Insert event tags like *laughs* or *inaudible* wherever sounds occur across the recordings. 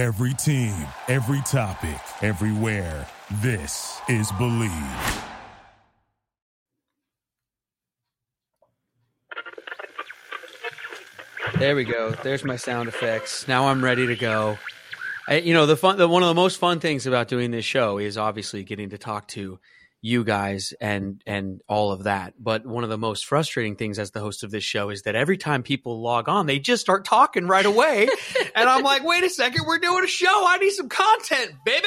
Every team, every topic, everywhere. This is Believe. There we go. There's my sound effects. Now I'm ready to go. I, you know, the fun, the, one of the most fun things about doing this show is obviously getting to talk to you guys and and all of that. But one of the most frustrating things as the host of this show is that every time people log on, they just start talking right away, *laughs* and I'm like, wait a second, we're doing a show. I need some content, baby.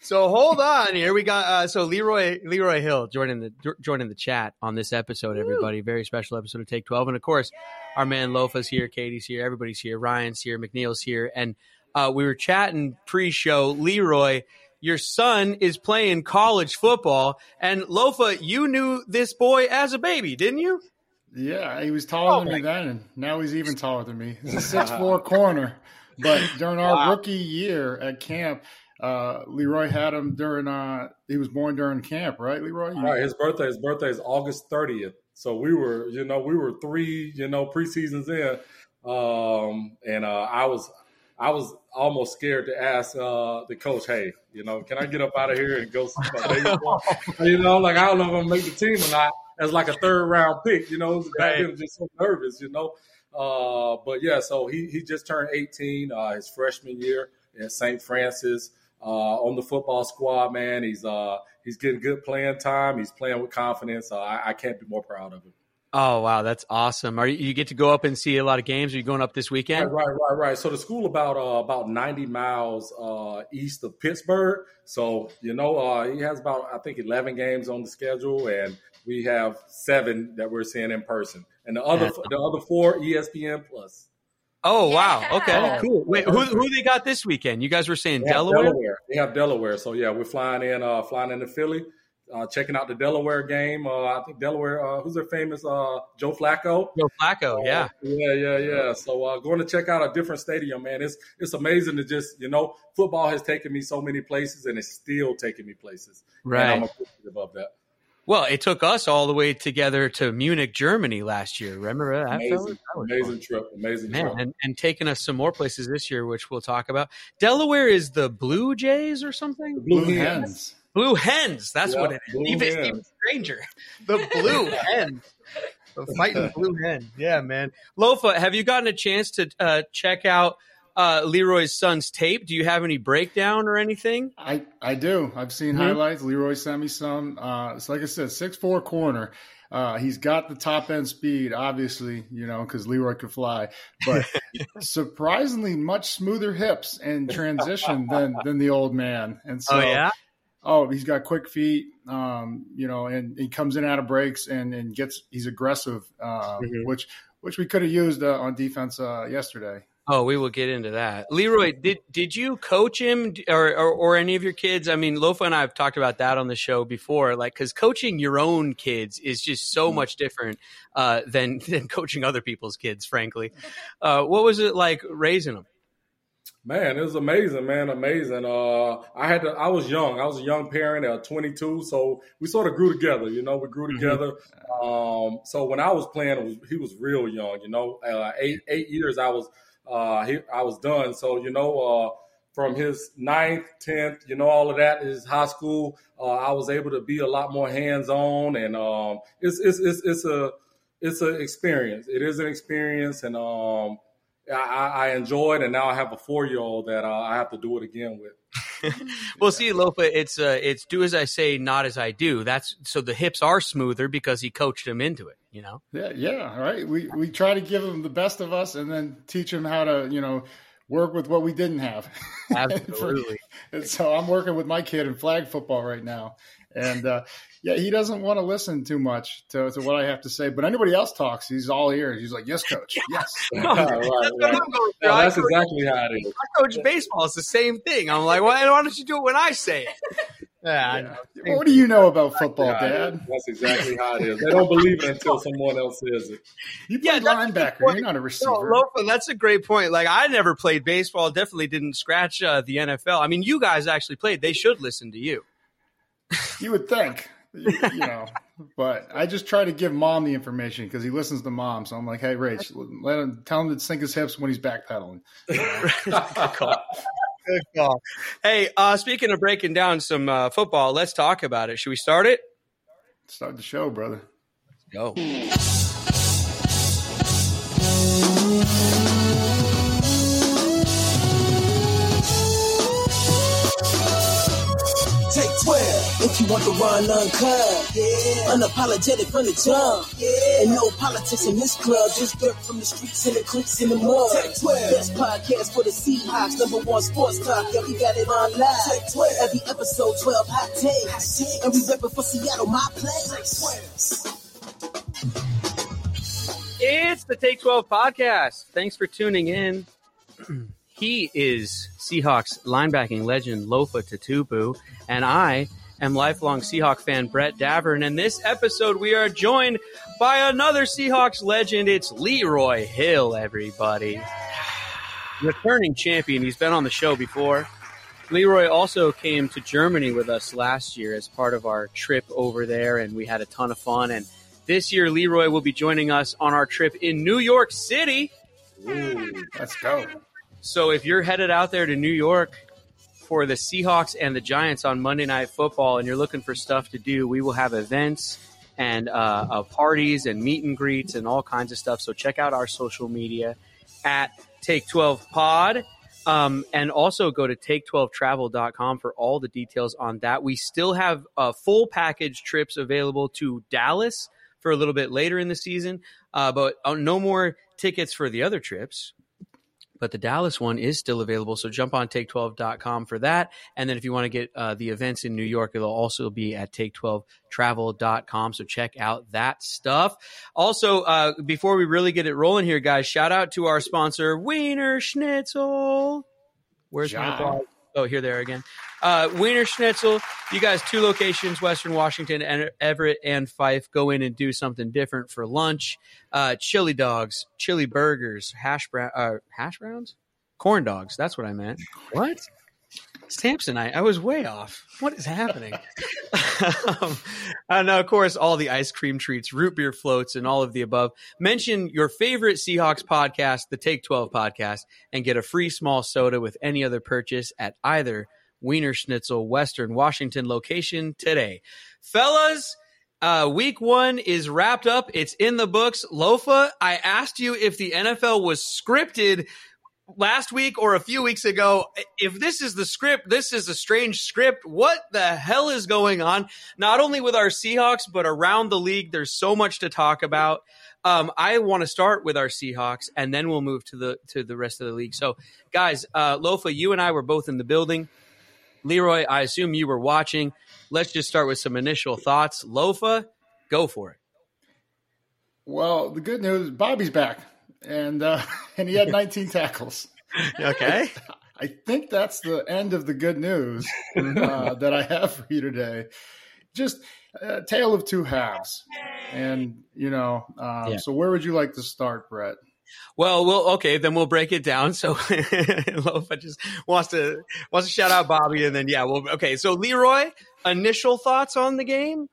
So hold on here. We got uh, so Leroy Leroy Hill joining the joining the chat on this episode. Everybody, very special episode of Take Twelve, and of course, our man Lofa's here, Katie's here, everybody's here, Ryan's here, McNeil's here, and uh, we were chatting pre-show. Leroy, your son is playing college football, and Lofa, you knew this boy as a baby, didn't you? Yeah, he was taller oh, than me then, and now he's even taller than me. He's a *laughs* six four corner. But during our wow. rookie year at camp, uh, Leroy had him during. Uh, he was born during camp, right, Leroy? Right. His birthday. His birthday is August thirtieth. So we were, you know, we were three, you know, preseasons in, um, and uh, I was I was almost scared to ask uh, the coach, "Hey, you know, can I get up out of here and go?" *laughs* *laughs* you know, like I don't know if I'm gonna make the team or not. As like a third round pick, you know, back then just so nervous, you know. Uh, but yeah, so he he just turned 18, uh, his freshman year at St. Francis. Uh, on the football squad, man, he's uh, he's getting good playing time. He's playing with confidence. I, I can't be more proud of him. Oh wow, that's awesome! Are you, you, get to go up and see a lot of games? Are you going up this weekend? Right, right, right. right. So the school about uh, about ninety miles uh, east of Pittsburgh. So you know uh, he has about I think eleven games on the schedule, and we have seven that we're seeing in person, and the other the other four ESPN plus. Oh wow! Okay, oh, cool. Wait, who who they got this weekend? You guys were saying they Delaware. Delaware. They have Delaware. So yeah, we're flying in, uh, flying into Philly uh, checking out the Delaware game. Uh, I think Delaware, uh, who's their famous? Uh, Joe Flacco. Joe Flacco, yeah, yeah, yeah, yeah. So uh, going to check out a different stadium, man. It's it's amazing to just you know, football has taken me so many places, and it's still taking me places. Right, and I'm appreciative of that. Well, it took us all the way together to Munich, Germany last year. Remember that? Amazing, that amazing trip. Amazing Man, trip. And, and taking us some more places this year, which we'll talk about. Delaware is the Blue Jays or something? The Blue, Blue Hens. Blue hens. That's what it is. Even, even stranger. The blue hen. The fighting *laughs* blue hen. Yeah, man. Lofa, have you gotten a chance to uh, check out uh, Leroy's son's tape? Do you have any breakdown or anything? I, I do. I've seen mm-hmm. highlights. Leroy sent me some. Uh, it's like I said, six four corner. Uh, he's got the top end speed, obviously, you know, because Leroy could fly, but *laughs* surprisingly much smoother hips and transition than than the old man. And so, oh, yeah? Oh, he's got quick feet, um, you know, and he comes in out of breaks and, and gets he's aggressive, uh, mm-hmm. which which we could have used uh, on defense uh, yesterday. Oh, we will get into that. Leroy, did did you coach him or, or, or any of your kids? I mean, Lofa and I have talked about that on the show before, like because coaching your own kids is just so mm-hmm. much different uh, than *laughs* than coaching other people's kids. Frankly, uh, what was it like raising them? Man, it was amazing, man, amazing. Uh, I had to. I was young. I was a young parent at 22, so we sort of grew together. You know, we grew mm-hmm. together. Mm-hmm. Um, so when I was playing, was, he was real young. You know, uh, eight eight years I was uh, he, I was done. So you know, uh, from his ninth, tenth, you know, all of that is high school. Uh, I was able to be a lot more hands on, and um, it's, it's it's it's a it's an experience. It is an experience, and um, I, I enjoyed, and now I have a four year old that uh, I have to do it again with. *laughs* *laughs* well, see, Lofa, it's uh, it's do as I say, not as I do. That's so the hips are smoother because he coached him into it. You know. Yeah, yeah, right. We we try to give him the best of us, and then teach him how to, you know, work with what we didn't have. *laughs* Absolutely. and so I'm working with my kid in flag football right now, and uh, yeah, he doesn't want to listen too much to, to, what I have to say. But anybody else talks, he's all ears. He's like, "Yes, coach. *laughs* Yes." *laughs* no, right, right. No, that's exactly how it is. I coach baseball. It's the same thing. I'm like, why, why don't you do it when I say it? Yeah, yeah. What do you know about football, Dad? That's exactly how it is. They don't believe it until someone else says it. You play yeah, linebacker. You're not a receiver. No, Lofa, that's a great point. Like I never played baseball. Definitely didn't scratch uh, the NFL. I mean, you guys actually played. They should listen to you. You would think, you, know, *laughs* but I just try to give mom the information because he listens to mom. So I'm like, hey, Rach, let him tell him to sink his hips when he's backpedaling. *laughs* Good call. Hey, uh, speaking of breaking down some uh, football, let's talk about it. Should we start it? Start the show, brother. Let's go. Take 12 if you want the run uncut. Yeah. Unapologetic from the jump. Yeah. And no politics in this club, just dirt from the streets and the creeks in the mud. Take 12. Best podcast for the Seahawks, number one sports talk. Yeah, we got it on live. Take 12. Every episode, 12 hot takes. And we reppin' for Seattle, my place. It's the Take 12 podcast. Thanks for tuning in. *clears throat* he is Seahawks linebacking legend Lofa Tatupu, and I am lifelong Seahawk fan Brett Davern. And this episode, we are joined by another Seahawks legend. It's Leroy Hill, everybody. Returning champion. He's been on the show before. Leroy also came to Germany with us last year as part of our trip over there, and we had a ton of fun. And this year, Leroy will be joining us on our trip in New York City. Ooh, let's go. So if you're headed out there to New York for the Seahawks and the Giants on Monday Night Football and you're looking for stuff to do, we will have events and uh, uh, parties and meet and greets and all kinds of stuff. So check out our social media at Take 12 Pod. Um, and also go to take12travel.com for all the details on that. We still have uh, full package trips available to Dallas for a little bit later in the season, uh, but uh, no more tickets for the other trips but the Dallas one is still available. So jump on take12.com for that. And then if you want to get uh, the events in New York, it'll also be at take12travel.com. So check out that stuff. Also, uh, before we really get it rolling here, guys, shout out to our sponsor, Wienerschnitzel. Where's my dog? Oh, here they are again. Uh, Wienerschnitzel. You guys, two locations, Western Washington, and Everett and Fife. Go in and do something different for lunch. Uh, chili dogs, chili burgers, hash brown, uh, hash browns, corn dogs. That's what I meant. What? Samsonite. I was way off. What is happening? *laughs* um, and of course, all the ice cream treats, root beer floats, and all of the above. Mention your favorite Seahawks podcast, the Take 12 podcast, and get a free small soda with any other purchase at either Wienerschnitzel Western Washington location today. Fellas, uh, week one is wrapped up. It's in the books. Lofa, I asked you if the NFL was scripted last week or a few weeks ago. If this is the script, this is a strange script. What the hell is going on? Not only with our Seahawks, but around the league. There's so much to talk about. Um, I want to start with our Seahawks, and then we'll move to the to the rest of the league. So, guys, uh, Lofa, you and I were both in the building. Leroy, I assume you were watching. Let's just start with some initial thoughts. Lofa, go for it. Well, the good news, Bobby's back, and uh, *laughs* and he had 19 tackles. *laughs* Okay. *laughs* I think that's the end of the good news uh, that I have for you today. Just a tale of two halves, and you know. Um, yeah. So, where would you like to start, Brett? Well, we'll okay, then we'll break it down. So *laughs* Lofa just wants to wants to shout out Bobby, and then yeah, well, okay. So Leroy, initial thoughts on the game?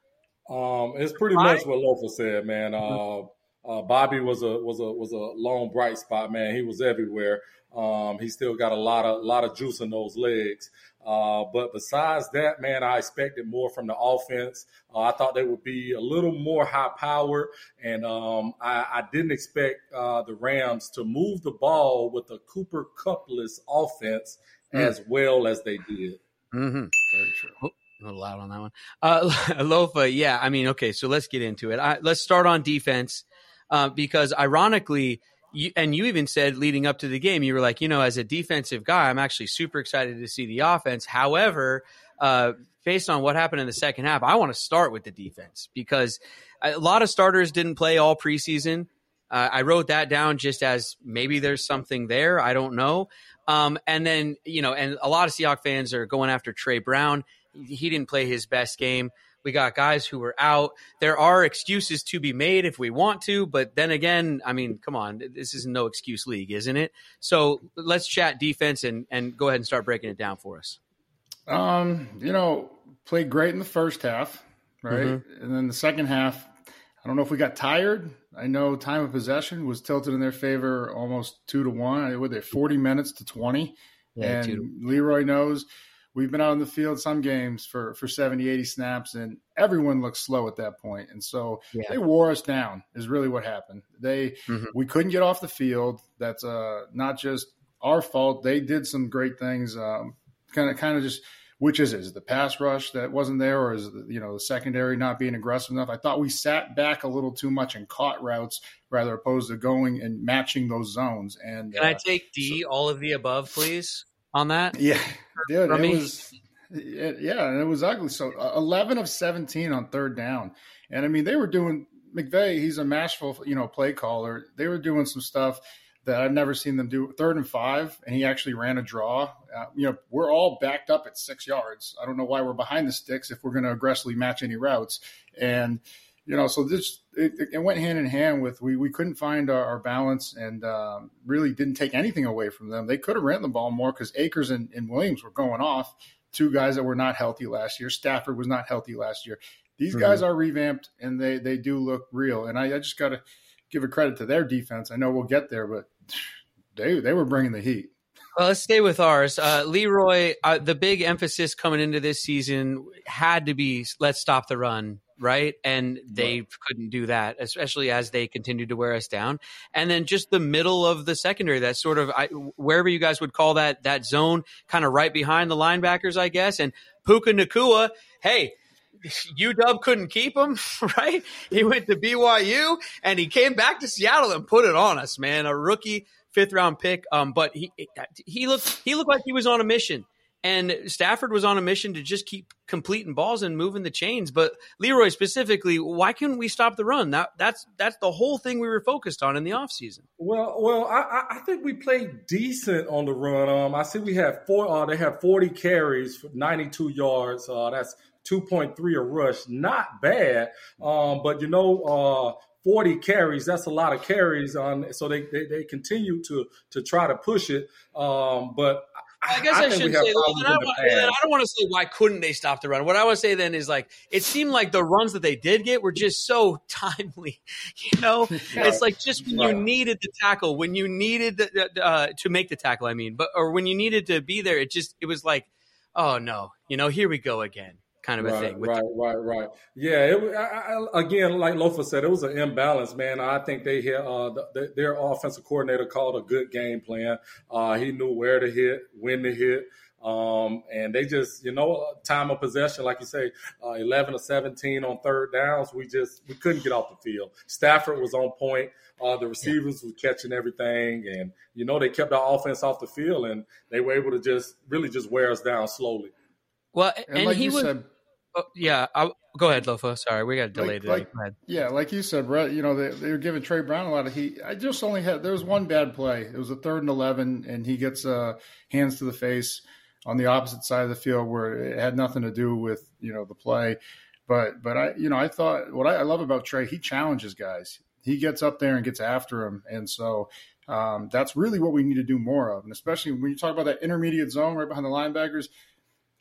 Um, it's pretty much what Lofa said, man. Uh, uh, Bobby was a was a was a lone bright spot, man. He was everywhere. Um, he still got a lot of lot of juice in those legs. Uh, but besides that, man, I expected more from the offense. Uh, I thought they would be a little more high powered, and um, I, I, didn't expect uh, the Rams to move the ball with a Cooper Kuppless offense mm. as well as they did. Mm-hmm. Very true. Oh, a little loud on that one. Uh, *laughs* Lofa, yeah. I mean, okay, so let's get into it. I, let's start on defense uh, because, ironically, you, and you even said leading up to the game, you were like, you know, as a defensive guy, I'm actually super excited to see the offense. However, uh, based on what happened in the second half, I want to start with the defense because a lot of starters didn't play all preseason. Uh, I wrote that down just as maybe there's something there. I don't know. Um, and then, you know, and a lot of Seahawks fans are going after Tre Brown. He didn't play his best game. We got guys who were out. There are excuses to be made if we want to, but then again, I mean, come on, this is no excuse league, isn't it? So let's chat defense and and go ahead and start breaking it down for us. Um, you know, played great in the first half, right? Mm-hmm. And then the second half, I don't know if we got tired. I know time of possession was tilted in their favor almost two to one. Were they 40 minutes to 20? Yeah, and. Leroy knows we've been out on the field some games for for 70 80 snaps and everyone looks slow at that point and so yeah. they wore us down is really what happened they mm-hmm. we couldn't get off the field that's uh not just our fault they did some great things um kind of kind of just which is it? Is it the pass rush that wasn't there, or is it, you know the secondary not being aggressive enough? I thought we sat back a little too much and caught routes rather opposed to going and matching those zones. And can uh, I take D so, all of the above, please, on that? Yeah, dude, it me? was. It, yeah, and it was ugly. So uh, eleven of seventeen on third down, and I mean they were doing McVay. He's a masterful, you know, play caller. They were doing some stuff that I've never seen them do. Third and five, and he actually ran a draw. Uh, you know, we're all backed up at six yards. I don't know why we're behind the sticks if we're going to aggressively match any routes. And you know, so this it, it, went hand in hand with we we couldn't find our, our balance and um, really didn't take anything away from them. They could have ran the ball more because Akers and, and Williams were going off. Two guys that were not healthy last year. Stafford was not healthy last year. These mm-hmm. guys are revamped and they they do look real. And I, I just got to give a credit to their defense. I know we'll get there, but they they were bringing the heat. Well, let's stay with ours. Uh, Leroy, uh, the big emphasis coming into this season had to be let's stop the run, right? And they right. couldn't do that, especially as they continued to wear us down. And then just the middle of the secondary, that sort of I, wherever you guys would call that that zone, kind of right behind the linebackers, I guess. And Puka Nacua, hey, UW couldn't keep him, *laughs* right? He went to BYU and he came back to Seattle and put it on us, man. A rookie fifth round pick. Um, but he he looked he looked like he was on a mission. And Stafford was on a mission to just keep completing balls and moving the chains. But Leroy specifically, why couldn't we stop the run? That that's that's the whole thing we were focused on in the offseason. Well, well, I, I think we played decent on the run. Um, I see we had four. Uh, they had forty carries for ninety two yards. Uh, that's 2.3 a rush. Not bad. Um, but you know, uh, 40 carries, that's a lot of carries on so they, they, they continue to to try to push it. Um, but I guess I, I should say, I don't, I don't want to say why couldn't they stop the run. What I want to say then is like it seemed like the runs that they did get were just so *laughs* timely. You know, *laughs* yeah. it's like just when right. you needed the tackle, when you needed the, uh, to make the tackle. I mean, but or when you needed to be there, it just it was like, oh no, you know, here we go again kind of right, a thing. right, the- right, right. Yeah. It, I, I, again, like Lofa said, it was an imbalance, man. I think they hit uh, the, their offensive coordinator called a good game plan. Uh, he knew where to hit, when to hit. Um, and they just, you know, time of possession, like you say, uh, 11 or 17 on third downs. We just, we couldn't get off the field. Stafford was on point. Uh, the receivers yeah. were catching everything. And, you know, they kept our offense off the field and they were able to just really just wear us down slowly. Well, and, and like he was, said, Oh, yeah, I'll, go ahead, Lofa. Sorry, we got delayed. Like, like yeah, like you said, Brett. You know, they, they were giving Tre Brown a lot of heat. I just only had there was one bad play. It was a third and eleven, and he gets uh, hands to the face on the opposite side of the field where it had nothing to do with you know the play. But but I you know I thought what I, I love about Trey he challenges guys. He gets up there and gets after him, and so um, that's really what we need to do more of. And especially when you talk about that intermediate zone right behind the linebackers,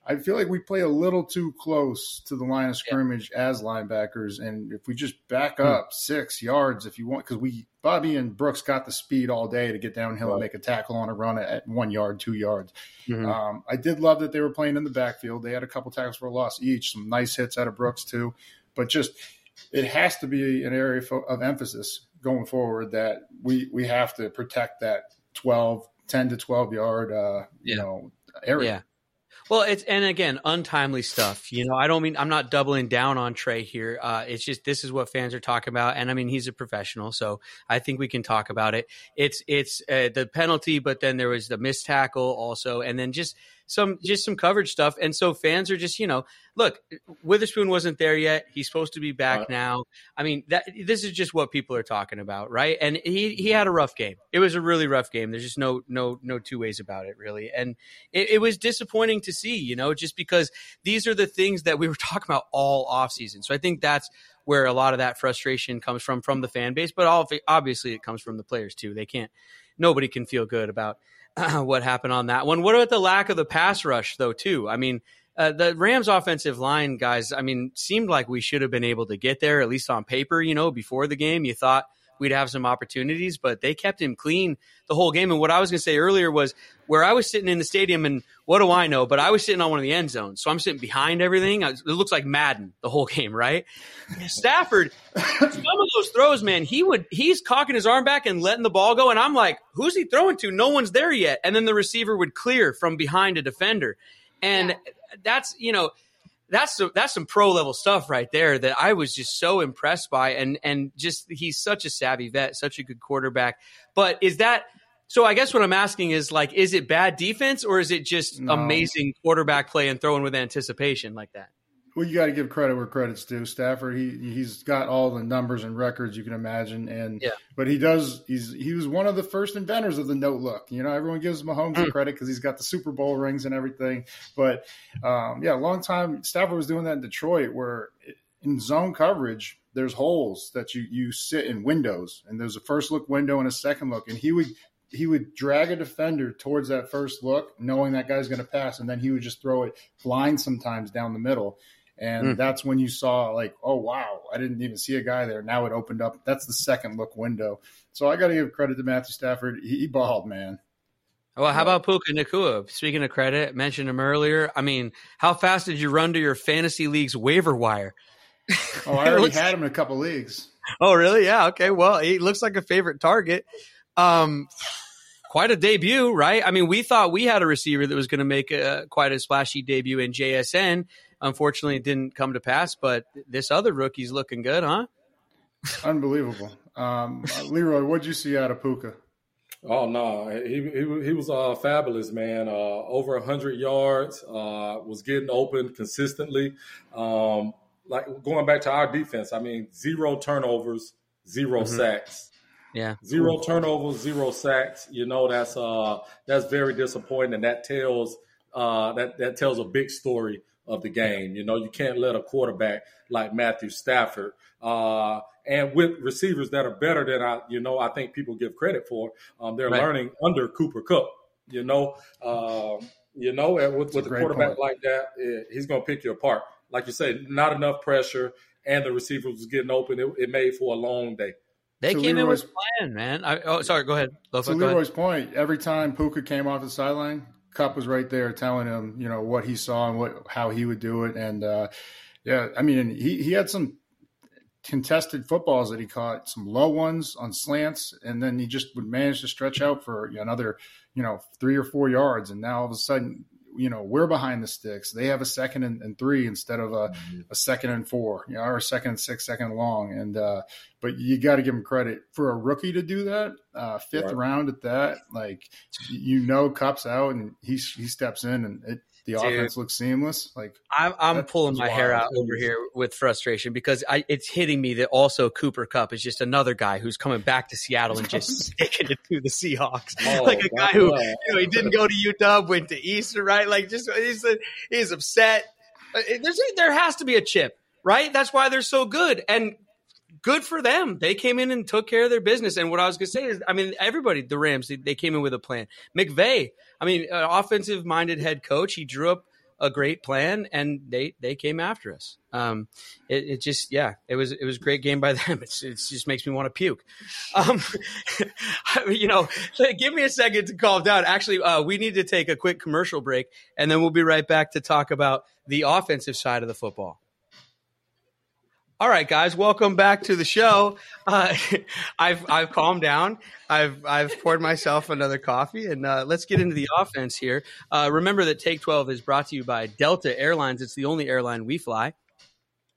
I feel like we play a little too close to the line of scrimmage yeah. as linebackers, and if we just back hmm. up six yards, if you want, because we Bobby and Brooks got the speed all day to get downhill right. and make a tackle on a run at one yard, two yards. Mm-hmm. Um, I did love that they were playing in the backfield. They had a couple tackles for a loss each, some nice hits out of Brooks too, but just it has to be an area of emphasis going forward that we we have to protect that 12, 10 to twelve yard, uh, yeah. you know, area. Yeah. Well, it's and again untimely stuff. You know, I don't mean I'm not doubling down on Trey here. Uh, it's just this is what fans are talking about, and I mean he's a professional, so I think we can talk about it. It's it's uh, the penalty, but then there was the missed tackle also, and then just some just some coverage stuff. And so fans are just, you know, look, Witherspoon wasn't there yet. He's supposed to be back right. now. I mean, that this is just what people are talking about, right? And he he had a rough game. It was a really rough game. There's just no no no two ways about it, really. And it, it was disappointing to see, you know, just because these are the things that we were *laughs* talking about all offseason. So I think that's where a lot of that frustration comes from from the fan base, but all, obviously it comes from the players too. They can't nobody can feel good about *clears throat* what happened on that one. What about the lack of the pass rush, though, too? I mean, uh, the Rams offensive line guys, I mean, seemed like we should have been able to get there, at least on paper, you know, before the game. You thought we'd have some opportunities, but they kept him clean the whole game. And what I was going to say earlier was where I was sitting in the stadium, and what do I know? But I was sitting on one of the end zones, so I'm sitting behind everything. It looks like Madden the whole game, right? Stafford, some of those throws, man, he would he's cocking his arm back and letting the ball go, and I'm like, who's he throwing to? No one's there yet, and then the receiver would clear from behind a defender, and yeah. that's you know that's some, that's some pro level stuff right there that I was just so impressed by, and and just he's such a savvy vet, such a good quarterback. But is that so? I guess what I'm asking is like, is it bad defense or is it just no. amazing quarterback play and throwing with anticipation like that? Well, you got to give credit where credit's due. Stafford, he he's got all the numbers and records you can imagine, and yeah. but he does. He's he was one of the first inventors of the no look. You know, everyone gives Mahomes mm. credit because he's got the Super Bowl rings and everything. But um, yeah, a long time Stafford was doing that in Detroit, where in zone coverage there's holes that you you sit in windows, and there's a first look window and a second look, and he would he would drag a defender towards that first look, knowing that guy's going to pass, and then he would just throw it blind sometimes down the middle. And mm. that's when you saw like, oh wow, I didn't even see a guy there. Now it opened up. That's the second look window. So I got to give credit to Matthew Stafford. He, he balled, man. Well, how about Puka Nacua? Speaking of credit, mentioned him earlier. I mean, how fast did you run to your fantasy league's waiver wire? *laughs* Oh, I already looks... had him in a couple leagues. Oh, really? Yeah. Okay. Well, he looks like a favorite target. Um, quite a debut, right? I mean, we thought we had a receiver that was going to make a, quite a splashy debut in JSN, Unfortunately, it didn't come to pass, but this other rookie's looking good, huh? Unbelievable. Um, Leroy, what'd you see out of Puka? Oh no, he he, he was uh, fabulous, man. Uh, over hundred yards, uh, was getting open consistently. Um, like going back to our defense, I mean, zero turnovers, 0 mm-hmm. sacks. Yeah, zero turnovers, zero sacks. You know that's uh that's very disappointing, and that tells uh that that tells a big story of the game. You know, you can't let a quarterback like Matthew Stafford uh, and with receivers that are better than I, you know, I think people give credit for. Um, they're right. learning under Cooper Kupp. You know, um, you know, with, with a quarterback point. like that, it, he's going to pick you apart. Like you said, not enough pressure, and the receiver was getting open. It, it made for a long day. They came Leroy's, in with plan, man. I, oh, sorry. Go ahead. To so Leroy's ahead. point, every time Puka came off the sideline, Kupp was right there telling him, you know, what he saw and what how he would do it. And uh, yeah, I mean, he he had some contested footballs that he caught, some low ones on slants, and then he just would manage to stretch out for another, you know, three or four yards. And now all of a sudden, you know, we're behind the sticks. They have a second and, and three instead of a, mm-hmm. a, second and four, you know, or a second and six, second long. And, uh, but you got to give him credit for a rookie to do that. Uh, fifth right. round at that, like, you know, Kupp's out and he, he steps in and it, the Dude, offense looks seamless. Like I'm, I'm pulling my wild. hair out over here with frustration because I, it's hitting me that also Cooper Kupp is just another guy who's coming back to Seattle and just *laughs* sticking it to the Seahawks, oh, like a guy who you know he didn't go to Utah, went to Eastern, right? Like just he's he's upset. Uh, there's there has to be a chip, right? That's why they're so good and good for them. They came in and took care of their business. And what I was going to say is, I mean, everybody, the Rams, they, they came in with a plan. McVay, I mean, an offensive minded head coach, he drew up a great plan and they they came after us. Um, it, it, just yeah, it was it was a great game by *laughs* them. It's it just makes me want to puke. Um, *laughs* you know, *laughs* give me a second to calm down. Actually, uh, we need to take a quick commercial break and then we'll be right back to talk about the offensive side of the football. All right, guys, welcome back to the show. Uh, *laughs* I've I've calmed down. I've I've poured myself another coffee, and uh, let's get into the offense here. Uh, remember that Take Twelve is brought to you by Delta Airlines. It's the only airline we fly.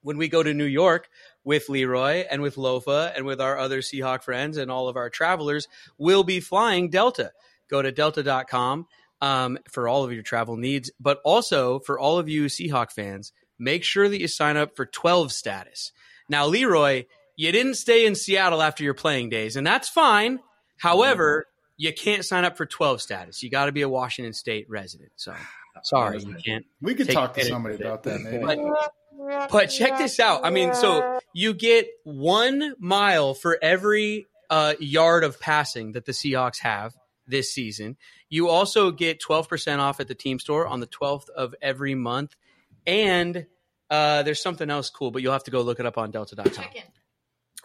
When we go to New York with Leroy and with Lofa and with our other Seahawk friends and all of our travelers, we'll be flying Delta. Go to delta.com um, for all of your travel needs, but also for all of you Seahawk fans make sure that you sign up for 12 status. Now, Leroy, you didn't stay in Seattle after your playing days, and that's fine. However, you can't sign up for 12 status. You got to be a Washington State resident. So, *sighs* sorry, you can't. We could talk to somebody about that, maybe. But, but, check this out. I mean, so you get one mile for every uh, yard of passing that the Seahawks have this season. You also get 12% off at the team store on the 12th of every month. And uh, there's something else cool, but you'll have to go look it up on delta.com. Check-in.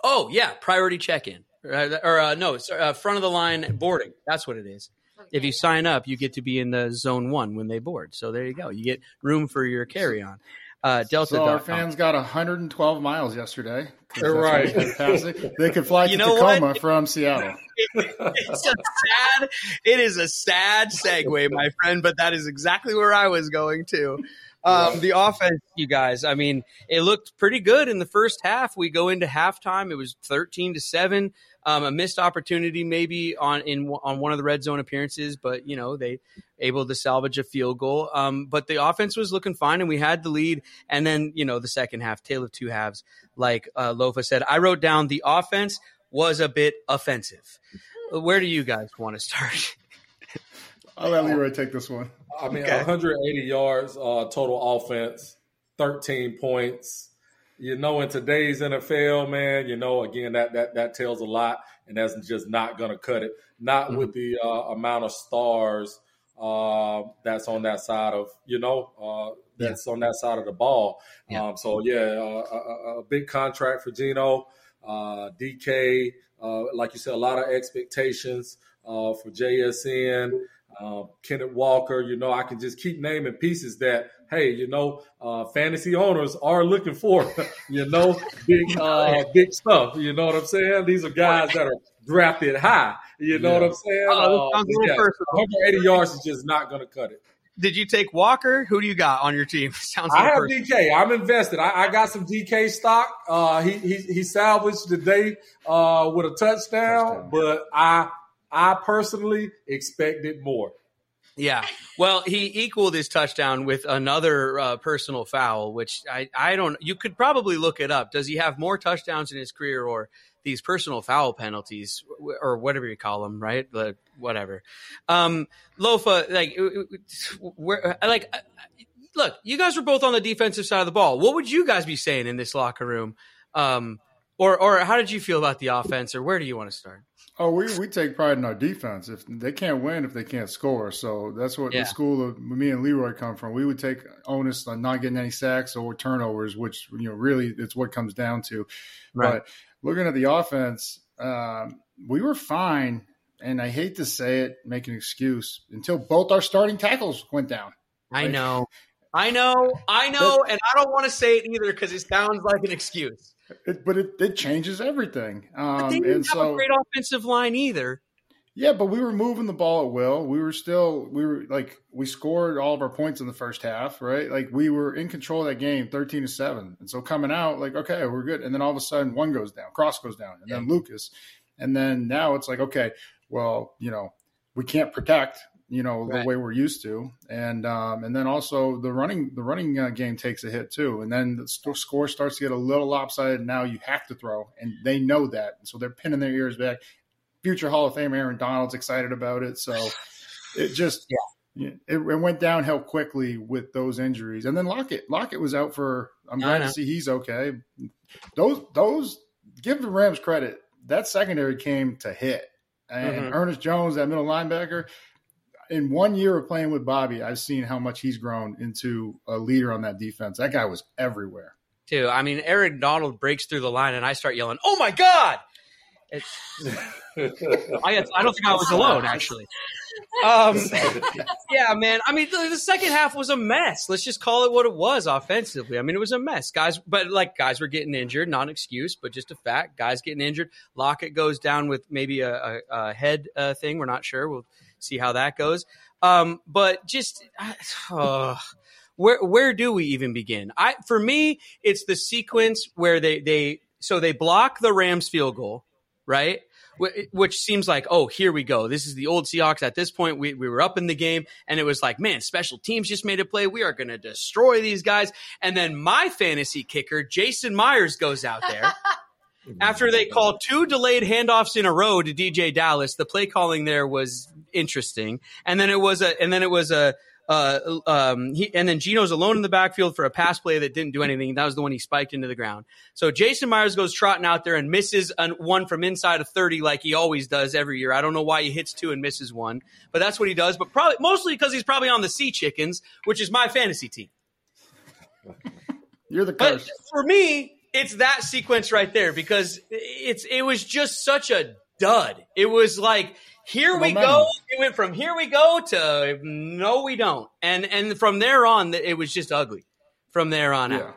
Oh, yeah, priority check-in. uh, or uh, no, sorry, uh, front of the line boarding. That's what it is. If you sign up, you get to be in the zone one when they board. So there you go. You get room for your carry on. Uh, Delta. So our fans got 112 miles yesterday. They're right. they fantastic. They could fly to You know Tacoma what? from Seattle. *laughs* it's a sad. It is a sad segue, my friend, but that is exactly where I was going to. Um, the offense, you guys. I mean, it looked pretty good in the first half. We go into halftime. It was thirteen to seven. Um, a missed opportunity maybe on in on one of the red zone appearances, but you know they able to salvage a field goal. Um, but the offense was looking fine, and we had the lead. And then you know the second half, tale of two halves, like uh, Lofa said. I wrote down the offense was a bit offensive. Where do you guys want to start? *laughs* I'll let Leroy take this one. I mean, Okay. 180 yards uh, total offense, 13 points. You know, in today's NFL, man, you know, again, that that that tells a lot, and that's just not going to cut it. Not Mm-hmm. with the uh, amount of stars uh, that's on that side of, you know, uh, that's on that side of the ball. Yeah. Um, so yeah, uh, a, a- a big contract for Gino, uh, DK. Uh, like you said, a lot of expectations uh, for JSN uh, Kenneth Walker. You know, I can just keep naming pieces that, hey, you know, uh, fantasy owners are looking for. *laughs* you know, big, uh, big stuff. You know what I'm saying? These are guys that are drafted high. You know what I'm saying? Oh, that sounds yeah, 180 yards is just not going to cut it. Did you take Walker? Who do you got on your team? *laughs* Sounds I like have DK. I'm invested. I, I got some DK stock. Uh, he, he he salvaged the day uh, with a touchdown, Touchdown. but I I personally expected more. Yeah. Well, he equaled his touchdown with another uh, personal foul, which I, I don't, you could probably look it up. Does he have more touchdowns in his career or these personal foul penalties or whatever you call them, right? The, whatever. Um, Lofa, like, where, like, uh, look, you guys were both on the defensive side of the ball. What would you guys be saying in this locker room? Um, or, or how did you feel about the offense or where do you want to start? Oh, we, we take pride in our defense. If they can't win, if they can't score, so that's what Yeah. the school of me and Leroy come from. We would take onus on not getting any sacks or turnovers, which you know really it's what comes down to. Right. But looking at the offense, um, we were fine, and I hate to say it, make an excuse until both our starting tackles went down. I know. I know. I know. And I don't want to say it either because it sounds like an excuse. It, but it, it changes everything. But Um, they didn't and have so a great offensive line either. Yeah, but we were moving the ball at will. We were still we were like we scored all of our points in the first half, right? Like we were in control of that game, thirteen to seven. And so coming out, like okay, we're good. And then all of a sudden, one goes down, Cross goes down, and then Lucas, and then now it's like okay, well, you know, we can't protect, you know, the way we're used to, and um, and then also the running the running uh, game takes a hit too, and then the st- score starts to get a little lopsided. Now you have to throw, and they know that, so they're pinning their ears back future Hall of Fame Aaron Donald's excited about it. So it just yeah. it, it went downhill quickly with those injuries. And then Lockett, Lockett was out for. I'm glad to see he's okay. Those those give the Rams credit. That secondary came to hit, and Mhm. Ernest Jones, that middle linebacker. In one year of playing with Bobby, I've seen how much he's grown into a leader on that defense. That guy was everywhere. Too. I mean, Aaron Donald breaks through the line, and I start yelling, "Oh my god!" It's, *laughs* I, I don't think I was alone, actually. Um, *laughs* yeah, man. I mean, the, the second half was a mess. Let's just call it what it was offensively. I mean, it was a mess, guys. But like, guys were getting injured, not an excuse, but just a fact. Guys getting injured. Lockett goes down with maybe a, a, a head uh, thing. We're not sure. We'll see how that goes. Um, but just. *sighs* Uh, where where do we even begin? I for me, it's the sequence where they they so they block the Rams field goal, right? Which seems like, oh, here we go. This is the old Seahawks. At this point, we, we were up in the game, and it was like, man, special teams just made a play. We are going to destroy these guys. And then my fantasy kicker, Jason Myers, goes out there. *laughs* After they call two delayed handoffs in a row to DeeJay Dallas, the play calling there was interesting. And then it was a, and then it was a, uh, um, he, and then Gino's alone in the backfield for a pass play that didn't do anything. That was the one he spiked into the ground. So Jason Myers goes trotting out there and misses an, one from inside of 30 like he always does every year. I don't know why he hits two and misses one, but that's what he does. But probably mostly because he's probably on the Sea Chickens, which is my fantasy team. You're the But for me, it's that sequence right there because it's it was just such a dud. It was like here we go. It went from here we go to no we don't, and and from there on it was just ugly. From there on yeah. out.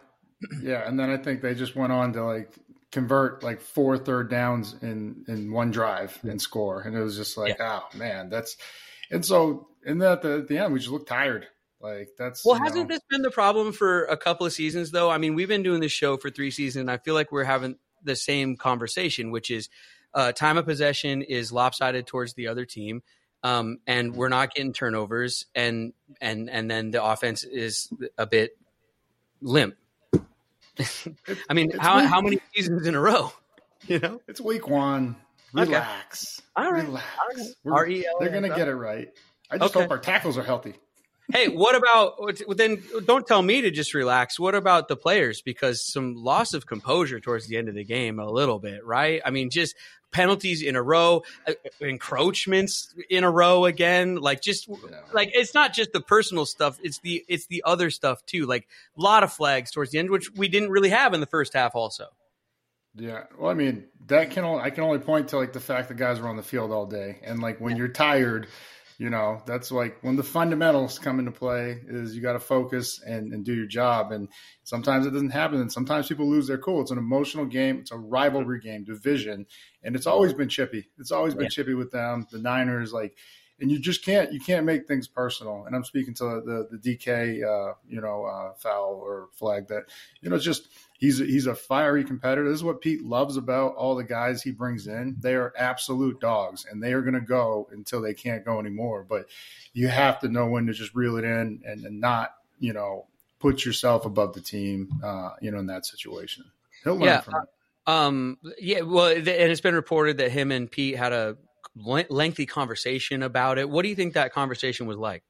Yeah, and then I think they just went on to like convert like four third downs in in one drive and score, and it was just like, yeah. oh man, that's and so and then at the, at the end we just looked tired. Like that's well, hasn't know. this been the problem for a couple of seasons though? I mean, we've been doing this show for three seasons. And I feel like we're having the same conversation, which is uh, time of possession is lopsided towards the other team, um, and we're not getting turnovers, and and and then the offense is a bit limp. *laughs* I mean, how week. how many seasons in a row? *laughs* You know, it's week one. Relax. Okay. All right. Relax. All right. They're going to get it right. I just okay. hope our tackles are healthy hey, what about then? Don't tell me to just relax. What about the players? Because some loss of composure towards the end of the game, a little bit, right? I mean, just penalties in a row, uh, encroachments in a row again. Like just yeah. like it's not just the personal stuff; it's the it's the other stuff too. Like a lot of flags towards the end, which we didn't really have in the first half, also. Yeah, well, I mean, that can only, I can only point to like the fact that guys were on the field all day, and like when yeah. you're tired you know that's like when the fundamentals come into play is you got to focus and, and do your job. And sometimes it doesn't happen. And sometimes people lose their cool. It's an emotional game. It's a rivalry game division. And it's always been chippy. It's always been yeah. chippy with them. The niners like and you just can't you can't make things personal and i'm speaking to the the dk uh, you know uh, foul or flag that you know it's just he's a, he's a fiery competitor. This is what Pete loves about all the guys he brings in. They are absolute dogs, and they are going to go until they can't go anymore. But you have to know when to just reel it in and, and not, you know, put yourself above the team, uh, you know, in that situation. He'll learn yeah, from it. Um, yeah, well, and it's been reported that him and Pete had a lengthy conversation about it. What do you think that conversation was like?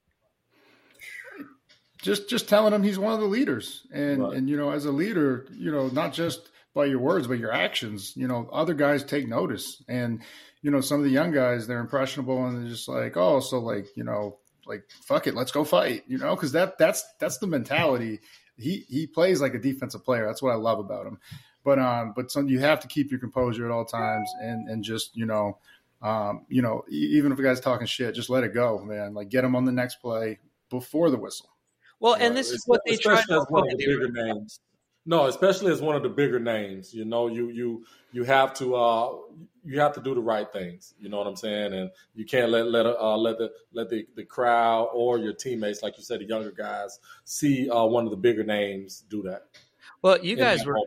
just just telling him he's one of the leaders, and right. and you know, as a leader, you know, not just by your words but your actions. You know, other guys take notice, and you know, some of the young guys they're impressionable, and they're just like, oh, so like you know, like fuck it, let's go fight, you know, because that that's that's the mentality. He he plays like a defensive player. That's what I love about him. But um, but some you have to keep your composure at all times, and and just you know. Um, you know, even if a guy's talking shit, just let it go, man. Like get him on the next play before the whistle. Well, and this is what they try to as one the bigger names. No, especially as one of the bigger names. You know, you you you have to uh you have to do the right things. You know what I'm saying? And you can't let let uh, let the let the, the crowd or your teammates, like you said, the younger guys, see uh, one of the bigger names do that. Well, you guys were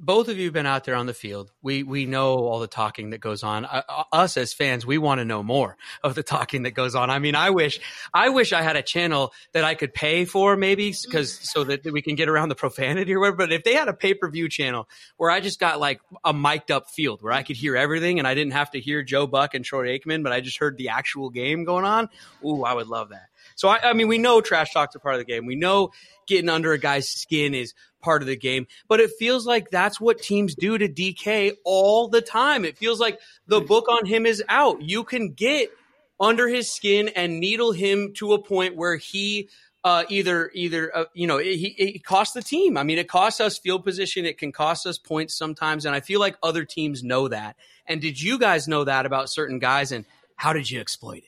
both of you have been out there on the field. We we know all the talking that goes on. Uh, uh us as fans, we want to know more *laughs* of the talking that goes on. I mean, I wish I wish I had a channel that I could pay for, maybe because so that we can get around the profanity or whatever. But if they had a pay per view channel where I just got like a mic'd up field where I could hear everything and I didn't have to hear Joe Buck and Troy Aikman, but I just heard the actual game going on. Ooh, I would love that. So I, I mean, we know trash talk's a part of the game. We know getting under a guy's skin is part of the game. But it feels like that's what teams do to DK all the time. It feels like the book on him is out. You can get under his skin and needle him to a point where he uh, either either uh, you know it, it, costs the team. I mean, it costs us field position. It can cost us points sometimes, and I feel like other teams know that. And did you guys know that about certain guys? And how did you exploit it?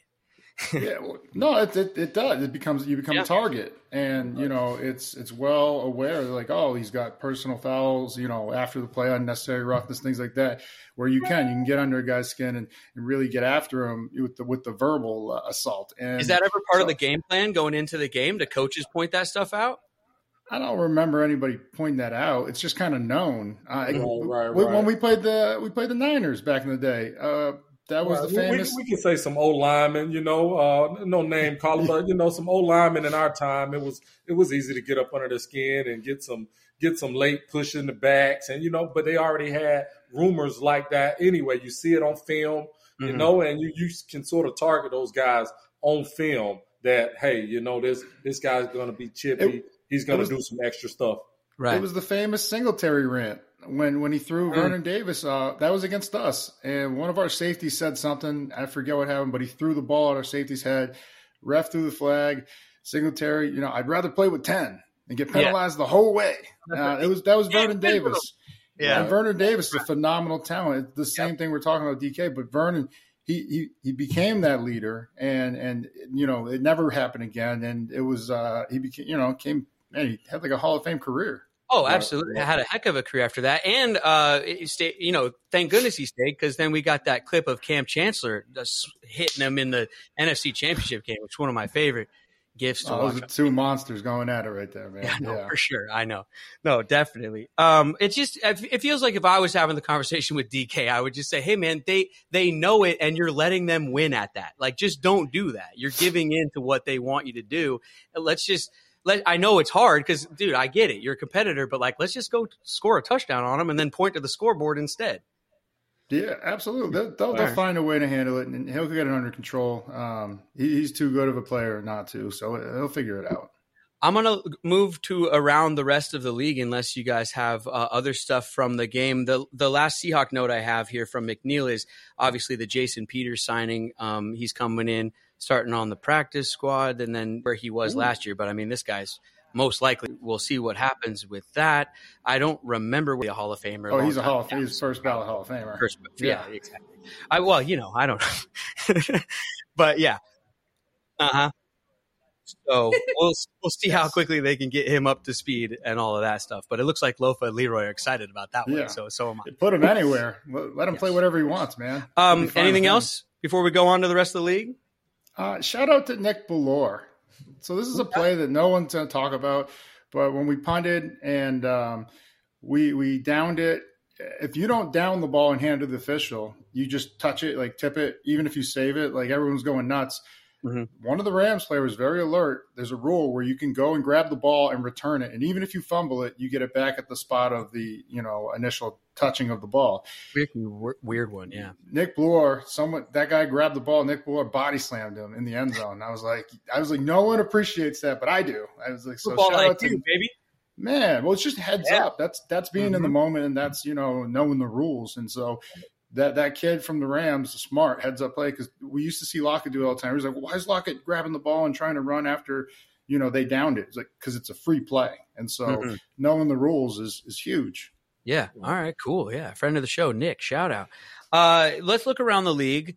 Yeah, *laughs* well, no, it, it, it does. It becomes you become yeah. a target, and you know it's it's well aware like oh he's got personal fouls, you know after the play, unnecessary roughness, things like that, where you can you can get under a guy's skin and, and really get after him with the with the verbal uh, assault. And is that ever part so, of the game plan going into the game? Do coaches point that stuff out? I don't remember anybody pointing that out. It's just kind of known. Uh, right, right, right. When we played the we played the Niners back in the day. Uh, that was the famous. We, we, can say some old linemen, you know, uh, no name call, but you know, some old linemen in our time. It was it was easy to get up under the skin and get some get some late push in the backs, and you know, but they already had rumors like that anyway. You see it on film, you mm-hmm. know, and you you can sort of target those guys on film. That hey, you know, this this guy's going to be chippy. It, He's going to do some extra stuff. Right. It was the famous Singletary rant when when he threw mm. Vernon Davis. Uh, that was against us, and one of our safeties said something. I forget what happened, but he threw the ball at our safety's head. Ref threw the flag. Singletary, you know, I'd rather play with ten. and get penalized yeah. the whole way. Uh, it was that was *laughs* Vernon Davis. Yeah, and Vernon Davis is a phenomenal talent. It's the same yep. thing we're talking about DK, but Vernon he, he he became that leader, and and you know it never happened again. And it was uh, he became you know came and he had like a Hall of Fame career. Oh, absolutely! I had a heck of a career after that, and uh, stayed, you know, thank goodness he stayed because then we got that clip of Kam Chancellor just hitting him in the NFC Championship game, which is one of my favorite gifts to oh. Those are two monsters going at it right there, man. *laughs* Yeah, no, yeah. for sure. I know. No, definitely. Um, it just it feels like if I was having the conversation with DK, I would just say, "Hey, man, they they know it, and you're letting them win at that. Like, just don't do that. You're giving in to what they want you to do. Let's just." Let, I know it's hard because, dude, I get it. You're a competitor, but like, let's just go score a touchdown on them and then point to the scoreboard instead. Yeah, absolutely. They'll, they'll, they'll, find a way to handle it, and he'll get it under control. Um, he, he's too good of a player not to, so he'll figure it out. I'm gonna move to around the rest of the league, unless you guys have uh, other stuff from the game. the The last Seahawk note I have here from McNeil is obviously the Jason Peters signing. Um, he's coming in, starting on the practice squad, and then where he was Ooh. last year. But I mean, this guy's most likely we'll see what happens with that. I don't remember what a Hall of Famer. Oh, he's a Hall of Famer. He's first ballot Hall of Famer. First, yeah, yeah, exactly. I well, you know, I don't know, *laughs* but yeah, uh huh. So we'll we'll see how quickly they can get him up to speed and all of that stuff. But it looks like Lofa and Leroy are excited about that one. Yeah. So so am I. Put him anywhere. Let him yes. play whatever he wants, man. Um, anything else before we go on to the rest of the league? Uh, shout out to Nick Bellore. So this is a play that no one's going to talk about, but when we punted and um, we we downed it, if you don't down the ball and hand it to the official, you just touch it, like tip it, even if you save it, like everyone's going nuts. Mm-hmm. One of the Rams players was very alert. There's a rule where you can go and grab the ball and return it, and even if you fumble it, you get it back at the spot of the you know initial touching of the ball. Weird, weird one, yeah. Nick Bellore, someone that guy grabbed the ball. Nick Bellore body slammed him in the end zone. I was like, I was like, no one appreciates that, but I do. I was like, so Football shout out to you, baby. Man, well, it's just heads yeah. up. That's that's being mm-hmm. in the mm-hmm. moment, and that's you know knowing the rules, and so that that kid from the Rams, smart heads up play because we used to see Lockett do it all the time. He's like, why is Lockett grabbing the ball and trying to run after you know they downed it? It's like because it's a free play, and so mm-hmm. knowing the rules is is huge. Yeah. All right. Cool. Yeah. Friend of the show, Nick. Shout out. Uh, let's look around the league.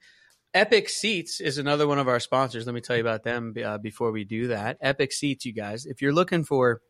Epic Seats is another one of our sponsors. Let me tell you about them uh, before we do that. Epic Seats, you guys, if you're looking for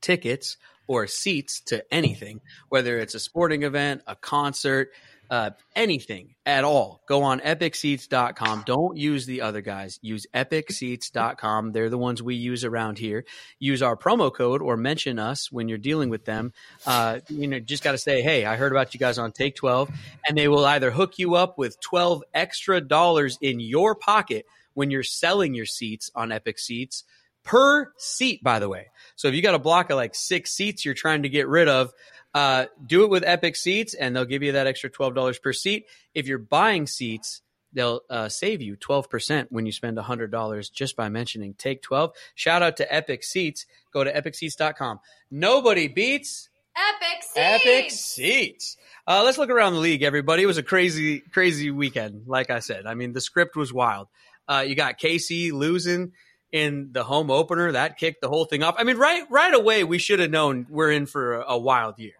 tickets or seats to anything, whether it's a sporting event, a concert, uh, anything at all, go on epicseats.com. Don't use the other guys. Use epicseats.com. They're the ones we use around here. Use our promo code or mention us when you're dealing with them. Uh, you know, just got to say, hey, I heard about you guys on Take 12. And they will either hook you up with 12 extra dollars in your pocket when you're selling your seats on Epic Seats per seat, by the way. So if you got a block of like six seats you're trying to get rid of, uh, do it with Epic Seats, and they'll give you that extra twelve dollars per seat. If you're buying seats, they'll uh, save you twelve percent when you spend hundred dollars just by mentioning Take Twelve. Shout out to Epic Seats. Go to epicseats.com. Nobody beats Epic Seats. Epic Seats. Uh, let's look around the league, everybody. It was a crazy, crazy weekend. Like I said, I mean, the script was wild. Uh, you got KC losing in the home opener that kicked the whole thing off. I mean, right, right away, we should have known we're in for a, a wild year.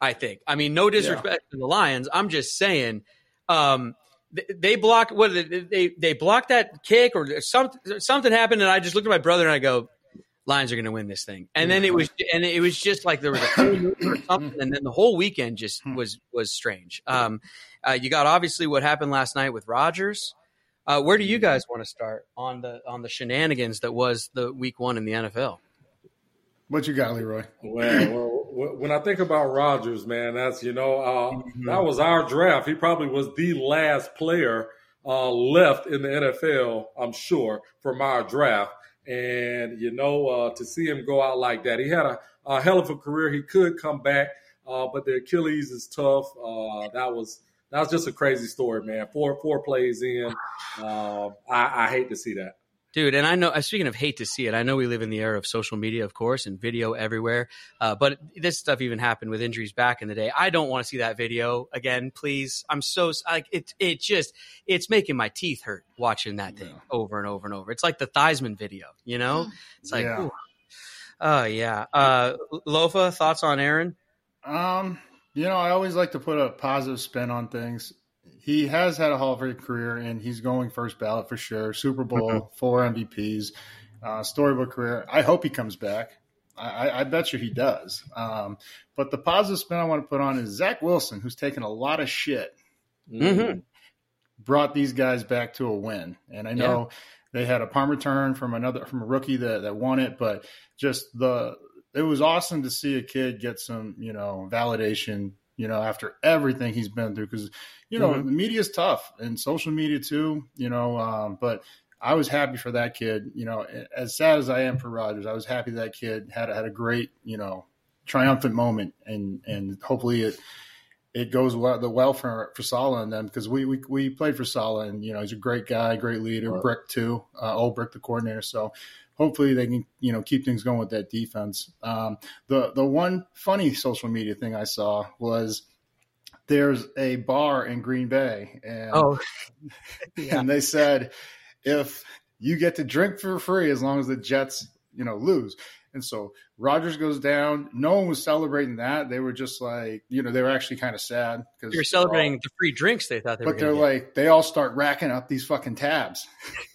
I think. I mean, no disrespect yeah. to the Lions. I'm just saying, um, they, they blocked what they they blocked that kick or something. Something happened, and I just looked at my brother and I go, Lions are going to win this thing. And then it was, and it was just like there was a or *coughs* something, and then the whole weekend just hmm. was was strange. Um, uh, you got obviously what happened last night with Rodgers. Uh, where do you guys want to start on the on the shenanigans that was the week one in the NFL? What you got, Leroy? Well, well, when I think about Rodgers, man, that's you know uh, mm-hmm. that was our draft. He probably was the last player uh, left in the NFL, I'm sure, from our draft. And you know, uh, to see him go out like that, he had a, a hell of a career. He could come back, uh, but the Achilles is tough. Uh, that was that was just a crazy story, man. Four four plays in, uh, I, I hate to see that. Dude, and I know, uh, speaking of hate to see it, I know we live in the era of social media, of course, and video everywhere. Uh, but this stuff even happened with injuries back in the day. I don't want to see that video again, please. I'm so, like, it, it just, it's making my teeth hurt watching that thing yeah. over and over and over. It's like the Theismann video, you know? It's like, yeah. Oh yeah. Uh, Lofa, thoughts on Aaron? Um, you know, I always like to put a positive spin on things. He has had a Hall of Fame career, and he's going first ballot for sure. Super Bowl, mm-hmm. four MVPs, uh, storybook career. I hope he comes back. I, I bet you he does. Um, but the positive spin I want to put on is Zach Wilson, who's taken a lot of shit, mm-hmm. brought these guys back to a win. And I know yeah. they had a punt return from another from a rookie that, that won it, but just the it was awesome to see a kid get some you know validation you know after everything he's been through because you know mm-hmm. the media is tough and social media too you know um, but I was happy for that kid. You know, as sad as I am for Rodgers, I was happy that kid had had a great, you know, triumphant moment, and and hopefully it it goes well the well for for Saleh and them because we, we we played for Saleh, and you know he's a great guy, great leader. Right. Brick too, uh, old Brick the coordinator. So hopefully they can you know keep things going with that defense. Um, the the one funny social media thing I saw was there's a bar in Green Bay, and oh, *laughs* yeah. and they said if you get to drink for free as long as the Jets, you know, lose. And so Rodgers goes down. No one was celebrating that. They were just like, you know, they were actually kind of sad because you're celebrating all, the free drinks they thought they. But they're get. like, they all start racking up these fucking tabs. *laughs*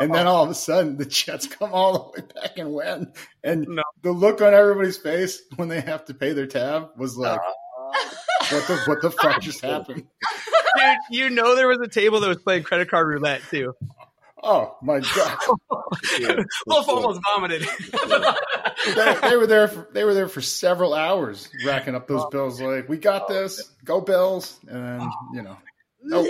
and then all of a sudden, the Jets come all the way back and win. And no. the look on everybody's face when they have to pay their tab was like, uh, what the what the fuck just *laughs* happened? Dude, you know there was a table that was playing credit card roulette too. Oh my god! *laughs* Wolf almost vomited. *laughs* they, they, were there. For, they were there for several hours, racking up those bills. Like, we got this. Go Bills! And then you know, nope.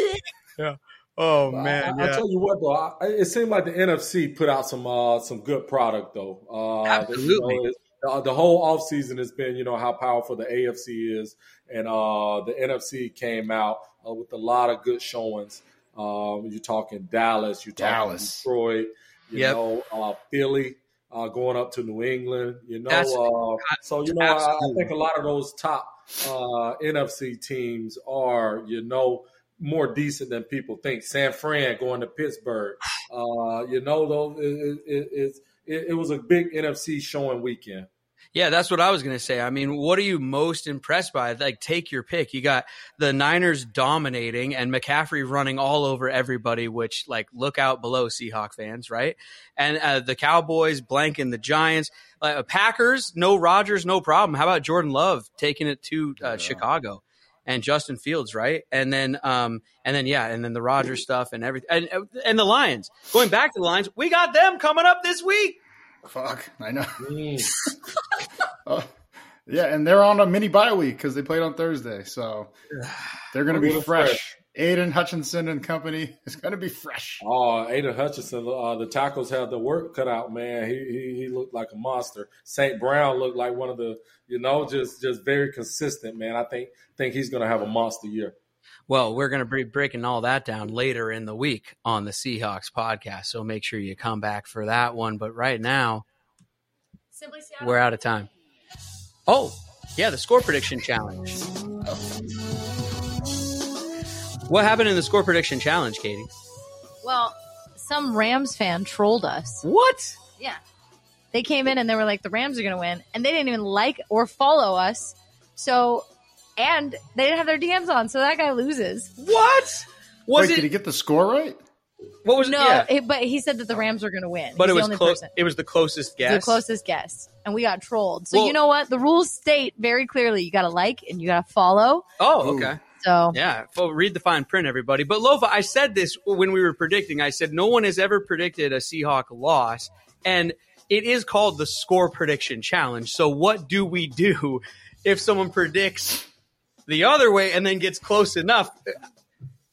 Yeah. Oh man! I, yeah. I tell you what, though, I, it seemed like the NFC put out some uh, some good product, though. Uh, Absolutely. You know, the, the whole offseason has been, you know, how powerful the AFC is, and uh, the NFC came out uh, with a lot of good showings. Um, you're talking Dallas, you're talking Dallas. Detroit, you yep. know, uh, Philly, uh, going up to New England, you know. Uh, so, you know, I, I, think a lot of those top uh, NFC teams are, you know, more decent than people think. San Fran going to Pittsburgh, uh, you know, though it, it, it, it was a big NFC showing weekend. Yeah, that's what I was going to say. I mean, what are you most impressed by? Like, take your pick. You got the Niners dominating and McCaffrey running all over everybody, which, like, look out below Seahawk fans, right? And uh, the Cowboys blanking the Giants. Uh, Packers, no Rodgers, no problem. How about Jordan Love taking it to uh, yeah. Chicago? And Justin Fields, right? And then, um, and then, yeah, and then the Rodgers stuff and everything, and and the Lions. Going back to the Lions, we got them coming up this week. Fuck, I know. Mm. *laughs* oh, yeah, and they're on a mini bye week because they played on Thursday, so *sighs* they're going to be fresh. Fresh. Aidan Hutchinson and company is going to be fresh. Oh, Aidan Hutchinson, uh, the tackles had the work cut out, man. He, he, he looked like a monster. St. Brown looked like one of the, you know, just just very consistent, man. I think think he's going to have a monster year. Well, we're going to be breaking all that down later in the week on the Seahawks podcast. So make sure you come back for that one. But right now, we're out of time. Oh, yeah, the score prediction challenge. What happened in the score prediction challenge, Katie? Well, some Rams fan trolled us. What? Yeah. They came in and they were like, the Rams are going to win. And they didn't even like or follow us. So and they didn't have their DMs on, so that guy loses. What? Was Wait, it? Did he get the score right? What was no? Yeah. It, but he said that the Rams were going to win. But He's it was close. It was the closest guess. The closest guess, and we got trolled. So well, you know what? The rules state very clearly: you got to like and you got to follow. Oh, okay. So yeah, read the fine print, everybody. But Lofa, I said this when we were predicting. I said no one has ever predicted a Seahawk loss, and it is called the score prediction challenge. So what do we do *laughs* if someone predicts the other way and then gets close enough.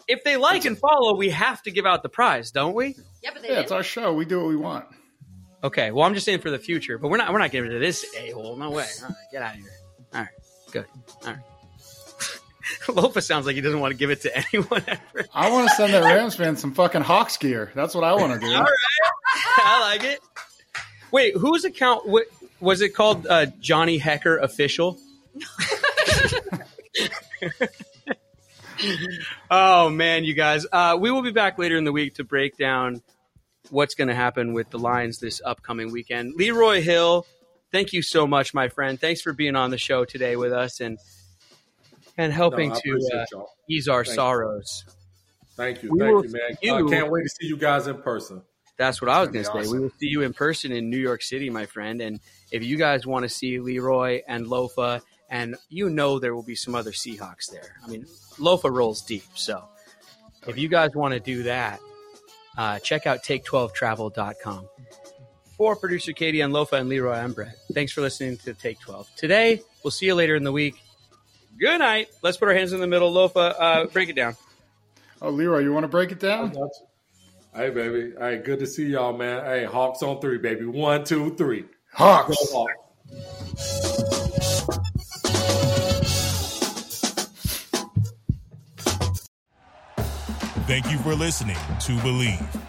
If they like and follow, we have to give out the prize, don't we? Yeah, but yeah, it's our show. We do what we want. Okay, well, I'm just saying for the future, but we're not we're not giving it to this a hole. No way. All right, get out of here. All right, good. All right. *laughs* Lofa sounds like he doesn't want to give it to *laughs* anyone ever. I want to send that Rams fan some fucking Hawks gear. That's what I want to do. All right, *laughs* I like it. Wait, whose account was it called? Uh, Johnny Hecker official. oh man, you guys. Uh, we will be back later in the week to break down what's going to happen with the Lions this upcoming weekend. Leroy Hill, thank you so much, my friend. Thanks for being on the show today with us and and helping No, to uh, ease our Thank you. sorrows. Thank you, we thank you, man. see you- I can't wait to see you guys in person. That's what I was going to be say. We will see you in person in New York City, my friend. And if you guys want to see Leroy and Lofa, and you know there will be some other Seahawks there. I mean, Lofa rolls deep. So if you guys want to do that, uh, check out take12travel.com. For producer Katie and Lofa and Leroy, I'm Brett. Thanks for listening to Take 12. Today, we'll see you later in the week. Good night. Let's put our hands in the middle. Lofa, uh, break it down. Oh, Leroy, you want to break it down? Hey, baby. Hey, good to see y'all, man. Hey, Hawks on three, baby. One, two, three. Go Hawks. Hawks. Thank you for listening to Bleav.